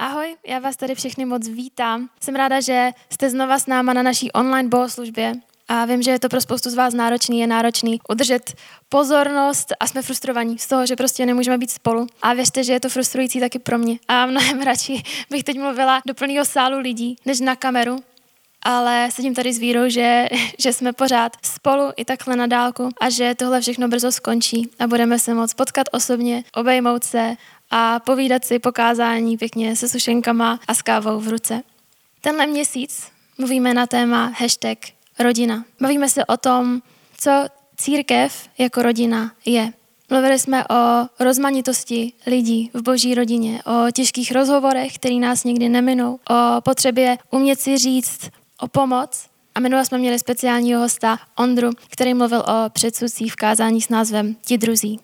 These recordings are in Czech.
Ahoj, já vás tady všechny moc vítám. Jsem ráda, že jste znova s náma na naší online bohoslužbě. A vím, že je to pro spoustu z vás náročný, je náročný udržet pozornost a jsme frustrovaní z toho, že prostě nemůžeme být spolu. A věřte, že je to frustrující taky pro mě. A mnohem radši bych teď mluvila do plného sálu lidí, než na kameru. Ale sedím tady s vírou, že, že jsme pořád spolu i takhle na dálku a že tohle všechno brzo skončí a budeme se moct potkat osobně, obejmout se a povídat si pokázání pěkně se sušenkama a s kávou v ruce. Tenhle měsíc mluvíme na téma hashtag rodina. Bavíme se o tom, co církev jako rodina je. Mluvili jsme o rozmanitosti lidí v boží rodině, o těžkých rozhovorech, které nás někdy neminou, o potřebě umět si říct o pomoc. A minule jsme měli speciálního hosta Ondru, který mluvil o předsudcích v kázání s názvem Ti druzí.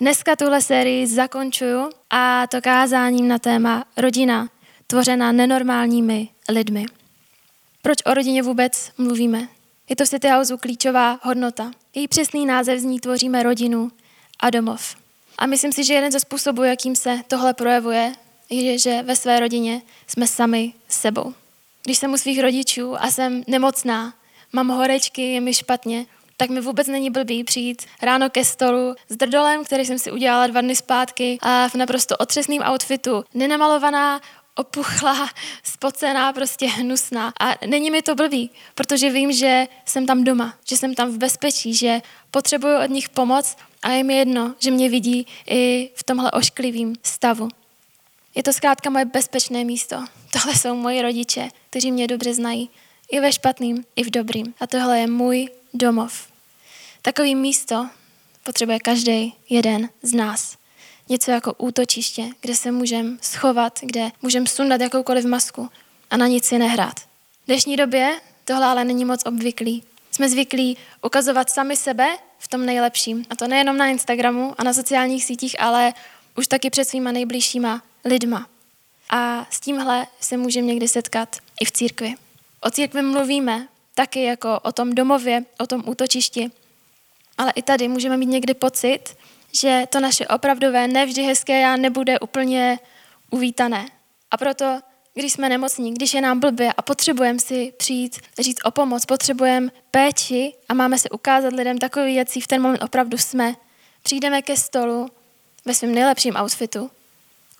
Dneska tuhle sérii zakončuju a to kázáním na téma rodina, tvořená nenormálními lidmi. Proč o rodině vůbec mluvíme? Je to v City Houseu klíčová hodnota. Její přesný název zní Tvoříme rodinu a domov. A myslím si, že jeden ze způsobů, jakým se tohle projevuje, je, že ve své rodině jsme sami sebou. Když jsem u svých rodičů a jsem nemocná, mám horečky, je mi špatně, tak mi vůbec není blbý přijít ráno ke stolu s drdolem, který jsem si udělala dva dny zpátky a v naprosto otřesným outfitu, nenamalovaná, opuchlá, spocená, prostě hnusná. A není mi to blbý, protože vím, že jsem tam doma, že jsem tam v bezpečí, že potřebuju od nich pomoc a je mi jedno, že mě vidí i v tomhle ošklivém stavu. Je to zkrátka moje bezpečné místo. Tohle jsou moji rodiče, kteří mě dobře znají. I ve špatným, i v dobrým. A tohle je můj domov. Takový místo potřebuje každý jeden z nás. Něco jako útočiště, kde se můžeme schovat, kde můžeme sundat jakoukoliv masku a na nic si nehrát. V dnešní době tohle ale není moc obvyklý. Jsme zvyklí ukazovat sami sebe v tom nejlepším. A to nejenom na Instagramu a na sociálních sítích, ale už taky před svýma nejbližšíma lidma. A s tímhle se můžeme někdy setkat i v církvi. O církvi mluvíme taky jako o tom domově, o tom útočišti, ale i tady můžeme mít někdy pocit, že to naše opravdové, nevždy hezké já nebude úplně uvítané. A proto, když jsme nemocní, když je nám blbě a potřebujeme si přijít říct o pomoc, potřebujeme péči a máme se ukázat lidem takový, jaký v ten moment opravdu jsme, přijdeme ke stolu ve svém nejlepším outfitu,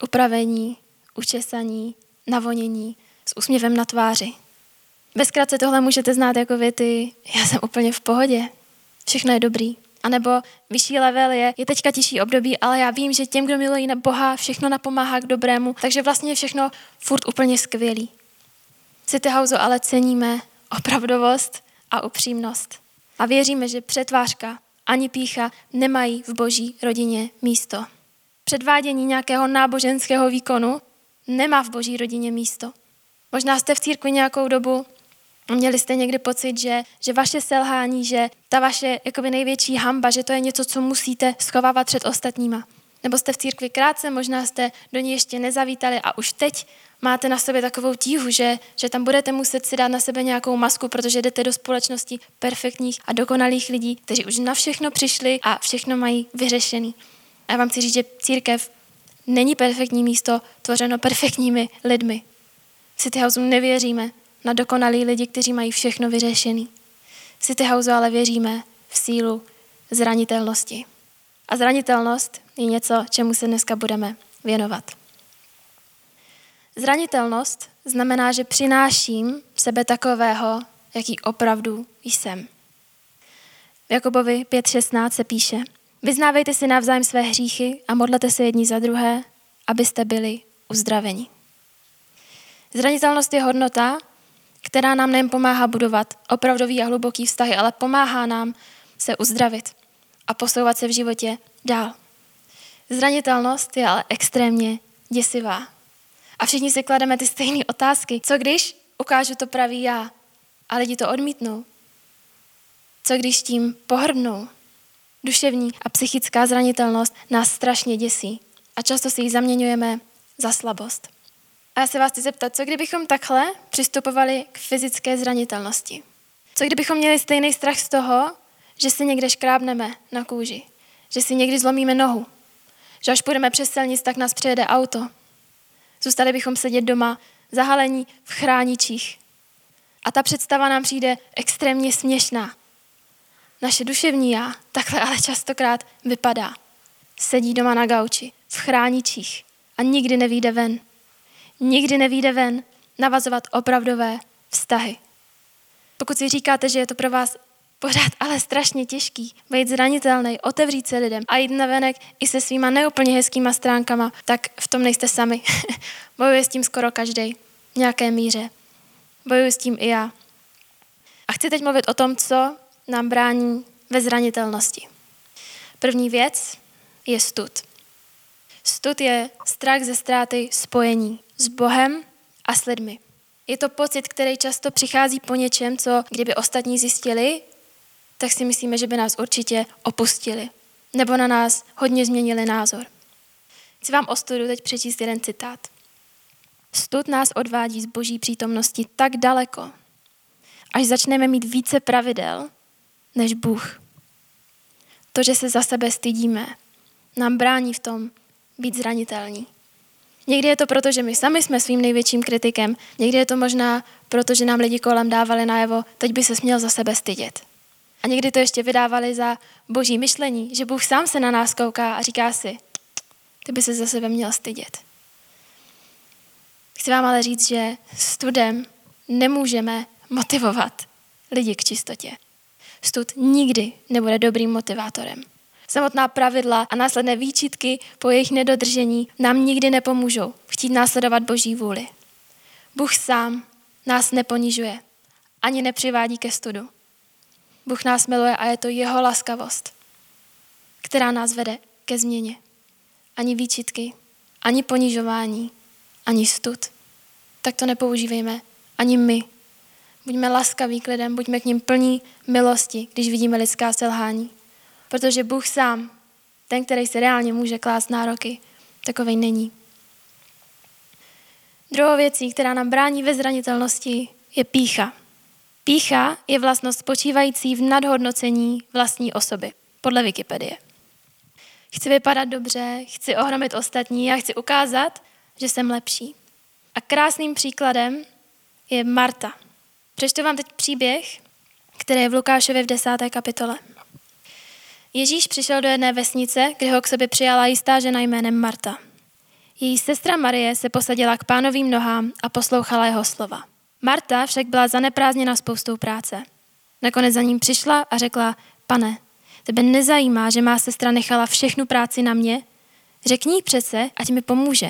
upravení, učesaní, navonění, s úsměvem na tváři. Bezkrátce tohle můžete znát jako věty, já jsem úplně v pohodě, všechno je dobrý. A nebo vyšší level je, je teďka těžší období, ale já vím, že těm, kdo milují na Boha, všechno napomáhá k dobrému, takže vlastně je všechno furt úplně skvělý. City House ale ceníme opravdovost a upřímnost. A věříme, že přetvářka ani pícha nemají v boží rodině místo. Předvádění nějakého náboženského výkonu nemá v boží rodině místo. Možná jste v církvi nějakou dobu Měli jste někdy pocit, že, že vaše selhání, že ta vaše jakoby největší hamba, že to je něco, co musíte schovávat před ostatníma? Nebo jste v církvi krátce, možná jste do ní ještě nezavítali a už teď máte na sobě takovou tíhu, že, že tam budete muset si dát na sebe nějakou masku, protože jdete do společnosti perfektních a dokonalých lidí, kteří už na všechno přišli a všechno mají vyřešený. A já vám chci říct, že církev není perfektní místo tvořeno perfektními lidmi. V City Houseu nevěříme, na dokonalý lidi, kteří mají všechno vyřešený. V City House ale věříme v sílu zranitelnosti. A zranitelnost je něco, čemu se dneska budeme věnovat. Zranitelnost znamená, že přináším sebe takového, jaký opravdu jsem. V Jakobovi 5.16 se píše, vyznávejte si navzájem své hříchy a modlete se jedni za druhé, abyste byli uzdraveni. Zranitelnost je hodnota, která nám nejen pomáhá budovat opravdový a hluboký vztahy, ale pomáhá nám se uzdravit a posouvat se v životě dál. Zranitelnost je ale extrémně děsivá. A všichni si klademe ty stejné otázky. Co když ukážu to pravý já a lidi to odmítnou? Co když tím pohrdnou? Duševní a psychická zranitelnost nás strašně děsí a často si ji zaměňujeme za slabost. A já se vás chci zeptat, co kdybychom takhle přistupovali k fyzické zranitelnosti? Co kdybychom měli stejný strach z toho, že si někde škrábneme na kůži, že si někdy zlomíme nohu, že až půjdeme přes silnic, tak nás přejede auto. Zůstali bychom sedět doma, zahalení v chráničích. A ta představa nám přijde extrémně směšná. Naše duševní já takhle ale častokrát vypadá. Sedí doma na gauči, v chráničích a nikdy nevíde ven. Nikdy nevíde ven navazovat opravdové vztahy. Pokud si říkáte, že je to pro vás pořád ale strašně těžký, být zranitelný, otevřít se lidem a jít na venek i se svýma neúplně hezkýma stránkama, tak v tom nejste sami. Bojuje s tím skoro každý v nějaké míře. Bojuji s tím i já. A chci teď mluvit o tom, co nám brání ve zranitelnosti. První věc je stud. Stud je strach ze ztráty spojení s Bohem a s lidmi. Je to pocit, který často přichází po něčem, co kdyby ostatní zjistili, tak si myslíme, že by nás určitě opustili. Nebo na nás hodně změnili názor. Chci vám o studu teď přečíst jeden citát. Stud nás odvádí z boží přítomnosti tak daleko, až začneme mít více pravidel než Bůh. To, že se za sebe stydíme, nám brání v tom být zranitelní. Někdy je to proto, že my sami jsme svým největším kritikem, někdy je to možná proto, že nám lidi kolem dávali najevo, teď by se směl za sebe stydět. A někdy to ještě vydávali za boží myšlení, že Bůh sám se na nás kouká a říká si, ty by se za sebe měl stydět. Chci vám ale říct, že studem nemůžeme motivovat lidi k čistotě. Stud nikdy nebude dobrým motivátorem. Samotná pravidla a následné výčitky po jejich nedodržení nám nikdy nepomůžou chtít následovat Boží vůli. Bůh sám nás neponižuje, ani nepřivádí ke studu. Bůh nás miluje a je to jeho laskavost, která nás vede ke změně. Ani výčitky, ani ponižování, ani stud. Tak to nepoužívejme ani my. Buďme laskaví k lidem, buďme k ním plní milosti, když vidíme lidská selhání. Protože Bůh sám, ten, který se reálně může klást nároky, takovej není. Druhou věcí, která nám brání ve zranitelnosti, je pícha. Pícha je vlastnost spočívající v nadhodnocení vlastní osoby, podle Wikipedie. Chci vypadat dobře, chci ohromit ostatní a chci ukázat, že jsem lepší. A krásným příkladem je Marta. Přečtu vám teď příběh, který je v Lukášově v desáté kapitole. Ježíš přišel do jedné vesnice, kde ho k sobě přijala jistá žena jménem Marta. Její sestra Marie se posadila k pánovým nohám a poslouchala jeho slova. Marta však byla zaneprázdněna spoustou práce. Nakonec za ním přišla a řekla, pane, tebe nezajímá, že má sestra nechala všechnu práci na mě? Řekni jí přece, ať mi pomůže.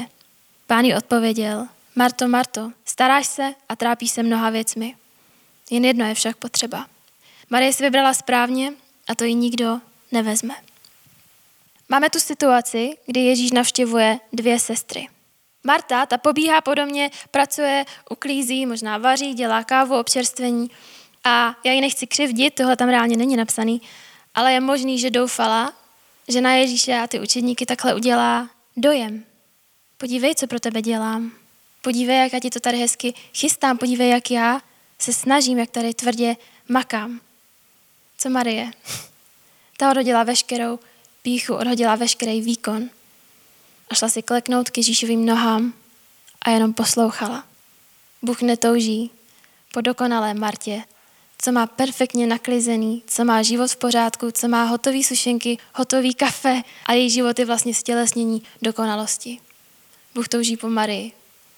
Pán jí odpověděl, Marto, Marto, staráš se a trápíš se mnoha věcmi. Jen jedno je však potřeba. Marie si vybrala správně a to jí nikdo nevezme. Máme tu situaci, kdy Ježíš navštěvuje dvě sestry. Marta, ta pobíhá podobně, pracuje, uklízí, možná vaří, dělá kávu, občerstvení. A já ji nechci křivdit, tohle tam reálně není napsaný, ale je možný, že doufala, že na Ježíše a ty učedníky takhle udělá dojem. Podívej, co pro tebe dělám. Podívej, jak já ti to tady hezky chystám. Podívej, jak já se snažím, jak tady tvrdě makám. Co Marie? Ta odhodila veškerou píchu, odhodila veškerý výkon a šla si kleknout k Ježíšovým nohám a jenom poslouchala. Bůh netouží po dokonalé Martě, co má perfektně naklizený, co má život v pořádku, co má hotový sušenky, hotový kafe a její život je vlastně stělesnění dokonalosti. Bůh touží po Marii,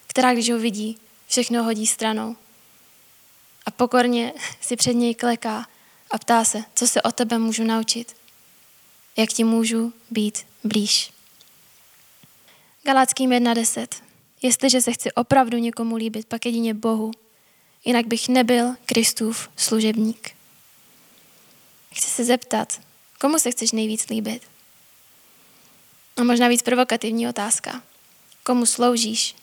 která když ho vidí, všechno hodí stranou. A pokorně si před něj kleká a ptá se, co se o tebe můžu naučit, jak ti můžu být blíž. Galáckým 1.10. Jestliže se chci opravdu někomu líbit, pak jedině Bohu. Jinak bych nebyl Kristův služebník. Chci se zeptat, komu se chceš nejvíc líbit? A možná víc provokativní otázka. Komu sloužíš?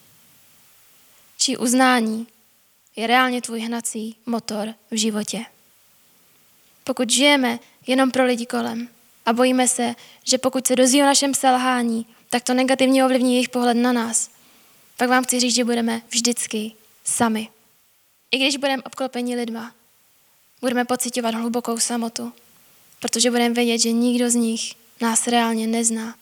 Čí uznání je reálně tvůj hnací motor v životě? Pokud žijeme jenom pro lidi kolem a bojíme se, že pokud se dozví o našem selhání, tak to negativně ovlivní jejich pohled na nás. Pak vám chci říct, že budeme vždycky sami. I když budeme obklopeni lidma, budeme pocitovat hlubokou samotu, protože budeme vědět, že nikdo z nich nás reálně nezná.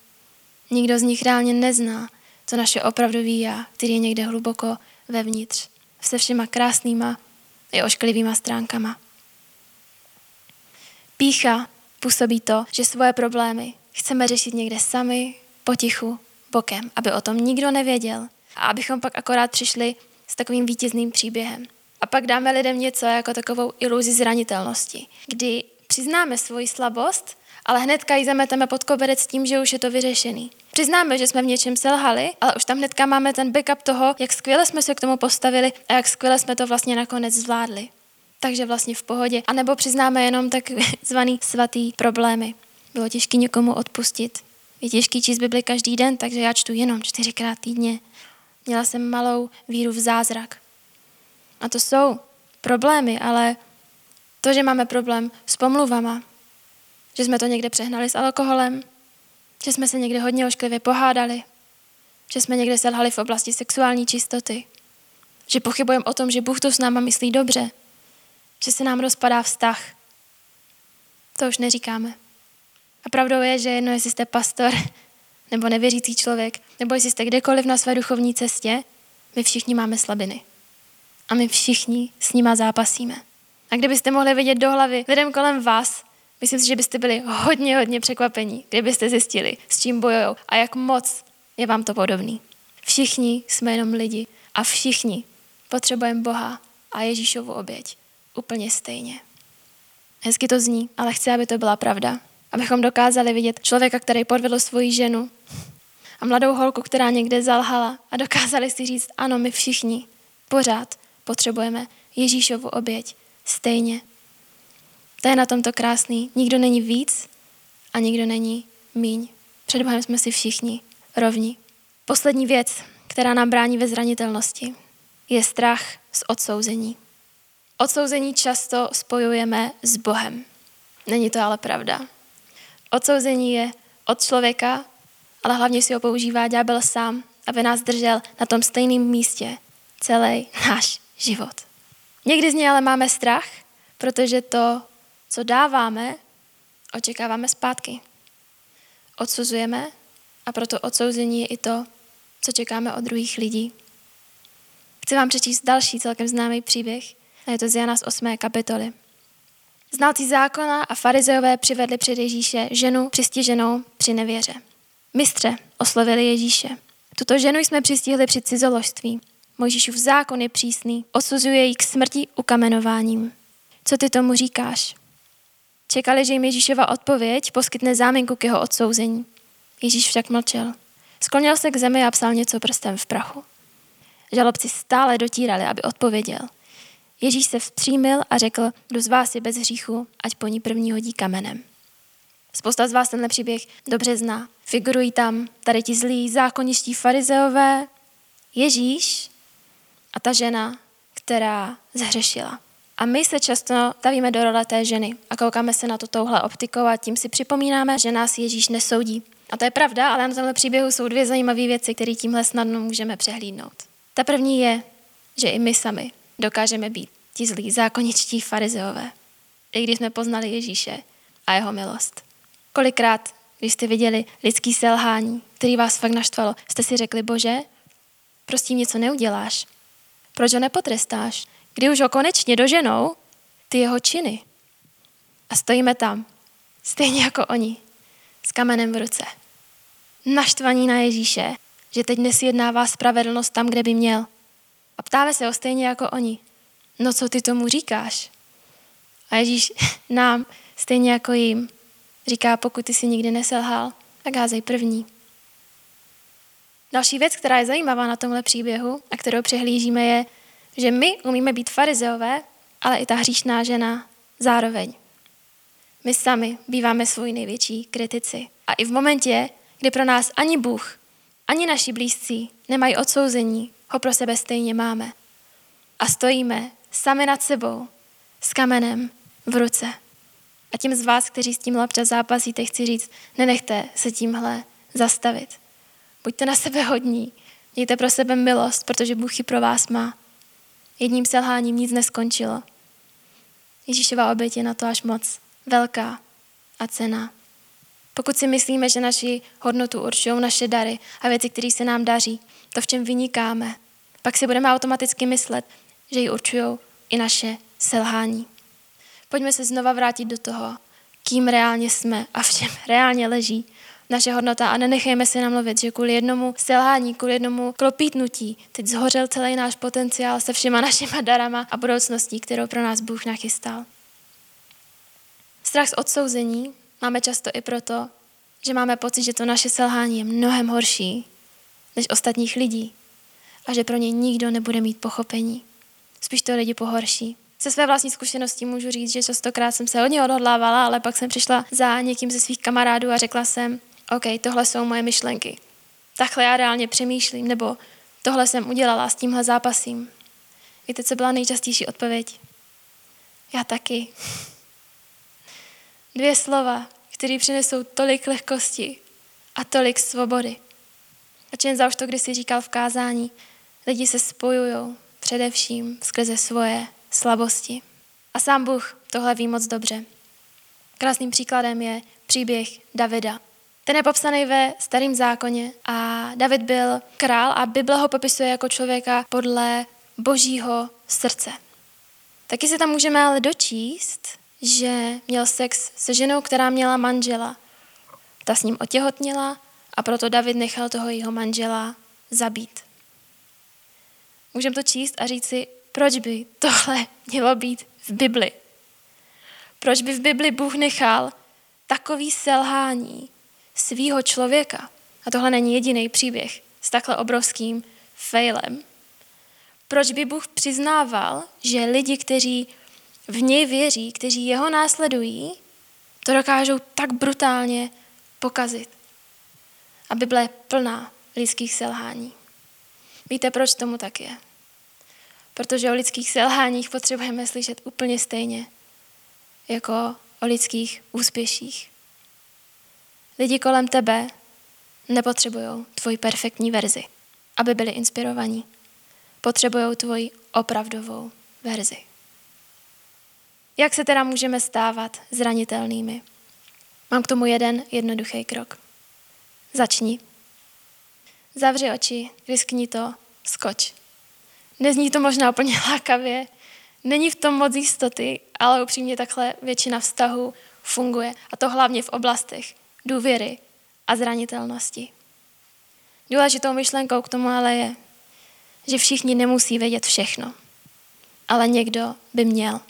Nikdo z nich reálně nezná to naše opravdový já, který je někde hluboko vevnitř, se všema krásnýma i ošklivýma stránkama. Pícha působí to, že svoje problémy chceme řešit někde sami, potichu, bokem, aby o tom nikdo nevěděl a abychom pak akorát přišli s takovým vítězným příběhem. A pak dáme lidem něco jako takovou iluzi zranitelnosti, kdy přiznáme svoji slabost, ale hnedka ji zameteme pod koberec tím, že už je to vyřešený. Přiznáme, že jsme v něčem selhali, ale už tam hnedka máme ten backup toho, jak skvěle jsme se k tomu postavili a jak skvěle jsme to vlastně nakonec zvládli. Takže vlastně v pohodě. A nebo přiznáme jenom tak zvaný svatý problémy. Bylo těžké někomu odpustit. Je těžký číst Bibli každý den, takže já čtu jenom čtyřikrát týdně. Měla jsem malou víru v zázrak. A to jsou problémy, ale to, že máme problém s pomluvama, že jsme to někde přehnali s alkoholem, že jsme se někde hodně ošklivě pohádali, že jsme někde selhali v oblasti sexuální čistoty, že pochybujeme o tom, že Bůh to s náma myslí dobře, že se nám rozpadá vztah. To už neříkáme. A pravdou je, že jedno, jestli jste pastor nebo nevěřící člověk, nebo jestli jste kdekoliv na své duchovní cestě, my všichni máme slabiny. A my všichni s nima zápasíme. A kdybyste mohli vidět do hlavy lidem kolem vás, myslím si, že byste byli hodně, hodně překvapení, kdybyste zjistili, s čím bojujou a jak moc je vám to podobný. Všichni jsme jenom lidi a všichni potřebujeme Boha a Ježíšovu oběť. Úplně stejně. Hezky to zní, ale chci, aby to byla pravda. Abychom dokázali vidět člověka, který podvedl svoji ženu a mladou holku, která někde zalhala a dokázali si říct, ano, my všichni pořád potřebujeme Ježíšovu oběť stejně. To je na tomto krásný. Nikdo není víc a nikdo není míň. Před Bohem jsme si všichni rovní. Poslední věc, která nám brání ve zranitelnosti, je strach z odsouzení. Odsouzení často spojujeme s Bohem. Není to ale pravda. Odsouzení je od člověka, ale hlavně si ho používá ďábel sám, aby nás držel na tom stejném místě celý náš život. Někdy z něj ale máme strach, protože to, co dáváme, očekáváme zpátky. Odsuzujeme a proto odsouzení je i to, co čekáme od druhých lidí. Chci vám přečíst další celkem známý příběh, a je to z Jana z 8. kapitoly. Znalci zákona a farizeové přivedli před Ježíše ženu přistiženou při nevěře. Mistře, oslovili Ježíše. Tuto ženu jsme přistihli při cizoložství. Mojžíšův zákon je přísný, osuzuje ji k smrti ukamenováním. Co ty tomu říkáš? Čekali, že jim Ježíšova odpověď poskytne záminku k jeho odsouzení. Ježíš však mlčel. Sklonil se k zemi a psal něco prstem v prachu. Žalobci stále dotírali, aby odpověděl. Ježíš se vstřímil a řekl, kdo z vás je bez hříchu, ať po ní první hodí kamenem. Spousta z vás tenhle příběh dobře zná. Figurují tam tady ti zlí zákoniští farizeové, Ježíš a ta žena, která zhřešila. A my se často stavíme do role té ženy a koukáme se na to touhle optikou a tím si připomínáme, že nás Ježíš nesoudí. A to je pravda, ale na tomhle příběhu jsou dvě zajímavé věci, které tímhle snadno můžeme přehlídnout. Ta první je, že i my sami dokážeme být ti zlí zákoničtí farizeové, i když jsme poznali Ježíše a jeho milost. Kolikrát, když jste viděli lidský selhání, který vás fakt naštvalo, jste si řekli, bože, prostě něco neuděláš. Proč ho nepotrestáš? Kdy už ho konečně doženou, ty jeho činy. A stojíme tam, stejně jako oni, s kamenem v ruce. Naštvaní na Ježíše, že teď nesjednává spravedlnost tam, kde by měl. A ptáme se ho stejně jako oni. No co ty tomu říkáš? A Ježíš nám, stejně jako jim, říká, pokud ty si nikdy neselhal, tak házej první. Další věc, která je zajímavá na tomhle příběhu a kterou přehlížíme, je, že my umíme být farizeové, ale i ta hříšná žena zároveň. My sami býváme svůj největší kritici. A i v momentě, kdy pro nás ani Bůh, ani naši blízcí nemají odsouzení, ho pro sebe stejně máme. A stojíme sami nad sebou, s kamenem v ruce. A tím z vás, kteří s tím občas zápasíte, chci říct, nenechte se tímhle zastavit. Buďte na sebe hodní, mějte pro sebe milost, protože Bůh ji pro vás má. Jedním selháním nic neskončilo. Ježíšova oběť je na to až moc velká a cená. Pokud si myslíme, že naši hodnotu určují naše dary a věci, které se nám daří, to, v čem vynikáme, pak si budeme automaticky myslet, že ji určují i naše selhání. Pojďme se znova vrátit do toho, kým reálně jsme a v čem reálně leží naše hodnota a nenechejme si namluvit, že kvůli jednomu selhání, kvůli jednomu klopítnutí teď zhořel celý náš potenciál se všema našima darama a budoucností, kterou pro nás Bůh nachystal. Strach z odsouzení máme často i proto, že máme pocit, že to naše selhání je mnohem horší než ostatních lidí a že pro ně nikdo nebude mít pochopení. Spíš to lidi pohorší. Se své vlastní zkušeností můžu říct, že častokrát jsem se hodně odhodlávala, ale pak jsem přišla za někým ze svých kamarádů a řekla jsem, OK, tohle jsou moje myšlenky. Takhle já reálně přemýšlím, nebo tohle jsem udělala s tímhle zápasím. Víte, co byla nejčastější odpověď? Já taky. Dvě slova, které přinesou tolik lehkosti a tolik svobody. A jen za už to, když si říkal v kázání, lidi se spojují především skrze svoje slabosti. A sám Bůh tohle ví moc dobře. Krásným příkladem je příběh Davida. Ten je popsaný ve starém zákoně a David byl král a Bible ho popisuje jako člověka podle božího srdce. Taky se tam můžeme ale dočíst, že měl sex se ženou, která měla manžela. Ta s ním otěhotněla a proto David nechal toho jeho manžela zabít. Můžeme to číst a říct si, proč by tohle mělo být v Bibli? Proč by v Bibli Bůh nechal takový selhání svýho člověka? A tohle není jediný příběh s takhle obrovským failem. Proč by Bůh přiznával, že lidi, kteří v něj věří, kteří jeho následují, to dokážou tak brutálně pokazit. A Bible je plná lidských selhání. Víte, proč tomu tak je? Protože o lidských selháních potřebujeme slyšet úplně stejně, jako o lidských úspěších. Lidi kolem tebe nepotřebují tvoji perfektní verzi, aby byli inspirovaní. Potřebují tvoji opravdovou verzi. Jak se teda můžeme stávat zranitelnými? Mám k tomu jeden jednoduchý krok. Začni. Zavři oči, riskni to, skoč. Nezní to možná úplně lákavě, není v tom moc jistoty, ale upřímně takhle většina vztahů funguje. A to hlavně v oblastech důvěry a zranitelnosti. Důležitou myšlenkou k tomu ale je, že všichni nemusí vědět všechno, ale někdo by měl.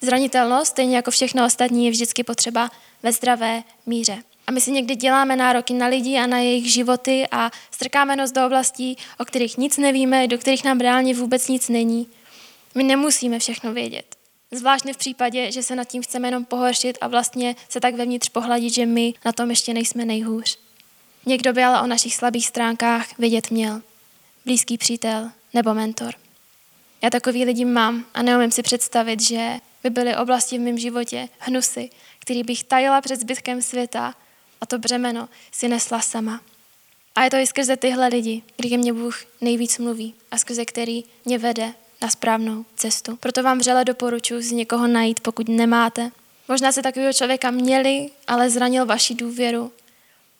Zranitelnost, stejně jako všechno ostatní, je vždycky potřeba ve zdravé míře. A my si někdy děláme nároky na lidi a na jejich životy a strkáme nos do oblastí, o kterých nic nevíme, do kterých nám reálně vůbec nic není. My nemusíme všechno vědět. Zvláštně v případě, že se nad tím chceme jenom pohoršit a vlastně se tak vevnitř pohladit, že my na tom ještě nejsme nejhůř. Někdo by ale o našich slabých stránkách vědět měl. Blízký přítel nebo mentor. Já takový lidi mám a neumím si představit, že by byly oblasti v mém životě, hnusy, který bych tajila před zbytkem světa a to břemeno si nesla sama. A je to i skrze tyhle lidi, kdy mně Bůh nejvíc mluví a skrze který mě vede na správnou cestu. Proto vám vřele doporučuji z někoho najít, pokud nemáte. Možná se takového člověka měli, ale zranil vaši důvěru.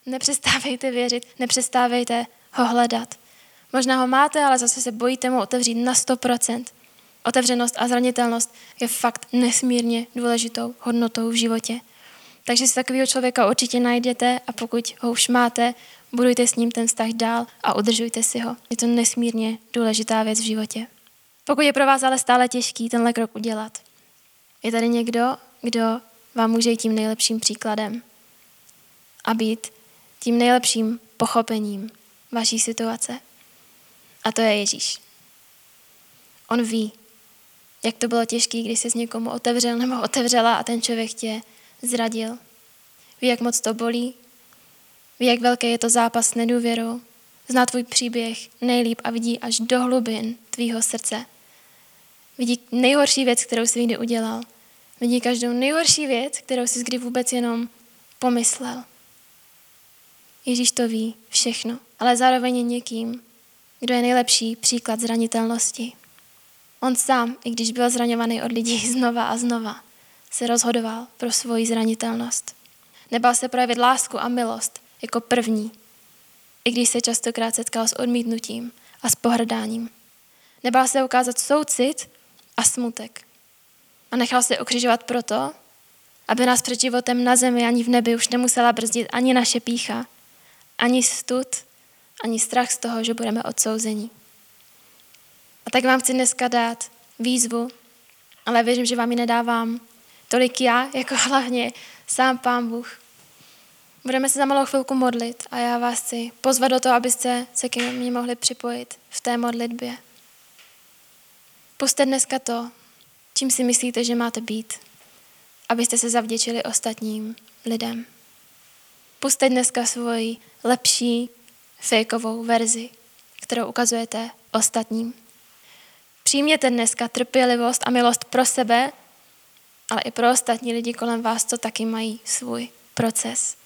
Nepřestávejte věřit, nepřestávejte ho hledat. Možná ho máte, ale zase se bojíte mu otevřít na 100%. Otevřenost a zranitelnost je fakt nesmírně důležitou hodnotou v životě. Takže si takového člověka určitě najdete a pokud ho už máte, budujte s ním ten vztah dál a udržujte si ho. Je to nesmírně důležitá věc v životě. Pokud je pro vás ale stále těžký tenhle krok udělat, je tady někdo, kdo vám může jít tím nejlepším příkladem a být tím nejlepším pochopením vaší situace. A to je Ježíš. On ví, jak to bylo těžké, když se s někomu otevřel nebo otevřela a ten člověk tě zradil. Ví, jak moc to bolí. Ví, jak velký je to zápas nedůvěrou. Zná tvůj příběh nejlíp a vidí až do hlubin tvýho srdce. Vidí nejhorší věc, kterou jsi kdy udělal. Vidí každou nejhorší věc, kterou jsi kdy vůbec jenom pomyslel. Ježíš to ví všechno, ale zároveň je někým, kdo je nejlepší příklad zranitelnosti. On sám, i když byl zraňovaný od lidí znova a znova, se rozhodoval pro svoji zranitelnost. Nebál se projevit lásku a milost jako první, i když se častokrát setkal s odmítnutím a s pohrdáním. Nebál se ukázat soucit a smutek. A nechal se okřižovat proto, aby nás před životem na zemi ani v nebi už nemusela brzdit ani naše pícha, ani stud, ani strach z toho, že budeme odsouzeni. A tak vám chci dneska dát výzvu, ale věřím, že vám ji nedávám tolik já, jako hlavně sám Pán Bůh. Budeme se za malou chvilku modlit a já vás chci pozvat do toho, abyste se ke mně mohli připojit v té modlitbě. Puste dneska to, čím si myslíte, že máte být, abyste se zavděčili ostatním lidem. Puste dneska svoji lepší fejkovou verzi, kterou ukazujete ostatním. Přijměte dneska trpělivost a milost pro sebe, ale i pro ostatní lidi kolem vás, co taky mají svůj proces.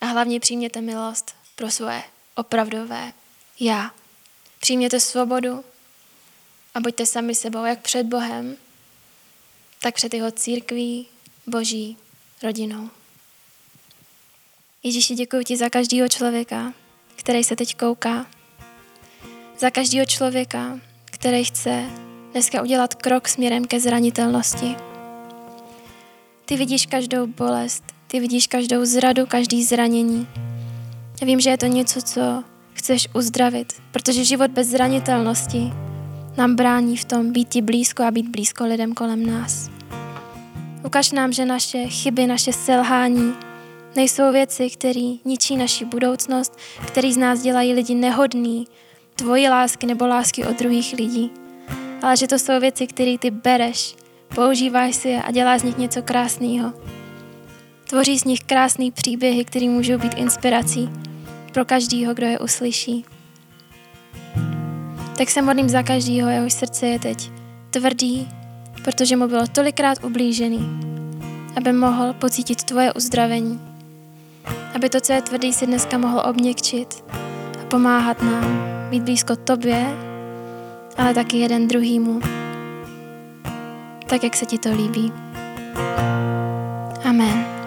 A hlavně přijměte milost pro svoje opravdové já. Přijměte svobodu a buďte sami sebou, jak před Bohem, tak před jeho církví, boží rodinou. Ježíši, děkuji ti za každého člověka, který se teď kouká. Za každého člověka, který chce dneska udělat krok směrem ke zranitelnosti. Ty vidíš každou bolest, ty vidíš každou zradu, každý zranění. Já vím, že je to něco, co chceš uzdravit, protože život bez zranitelnosti nám brání v tom být ti blízko a být blízko lidem kolem nás. Ukaž nám, že naše chyby, naše selhání nejsou věci, které ničí naši budoucnost, které z nás dělají lidi nehodný, tvoji lásky nebo lásky od druhých lidí. Ale že to jsou věci, které ty bereš, používáš si je a děláš z nich něco krásného. Tvoří z nich krásné příběhy, které můžou být inspirací pro každýho, kdo je uslyší. Tak se modlím za každýho, jehož srdce je teď tvrdý, protože mu bylo tolikrát ublížený, aby mohl pocítit tvoje uzdravení. Aby to, co je tvrdý, si dneska mohl obněkčit a pomáhat nám být blízko tobě, ale taky jeden druhýmu. Tak, jak se ti to líbí. Amen.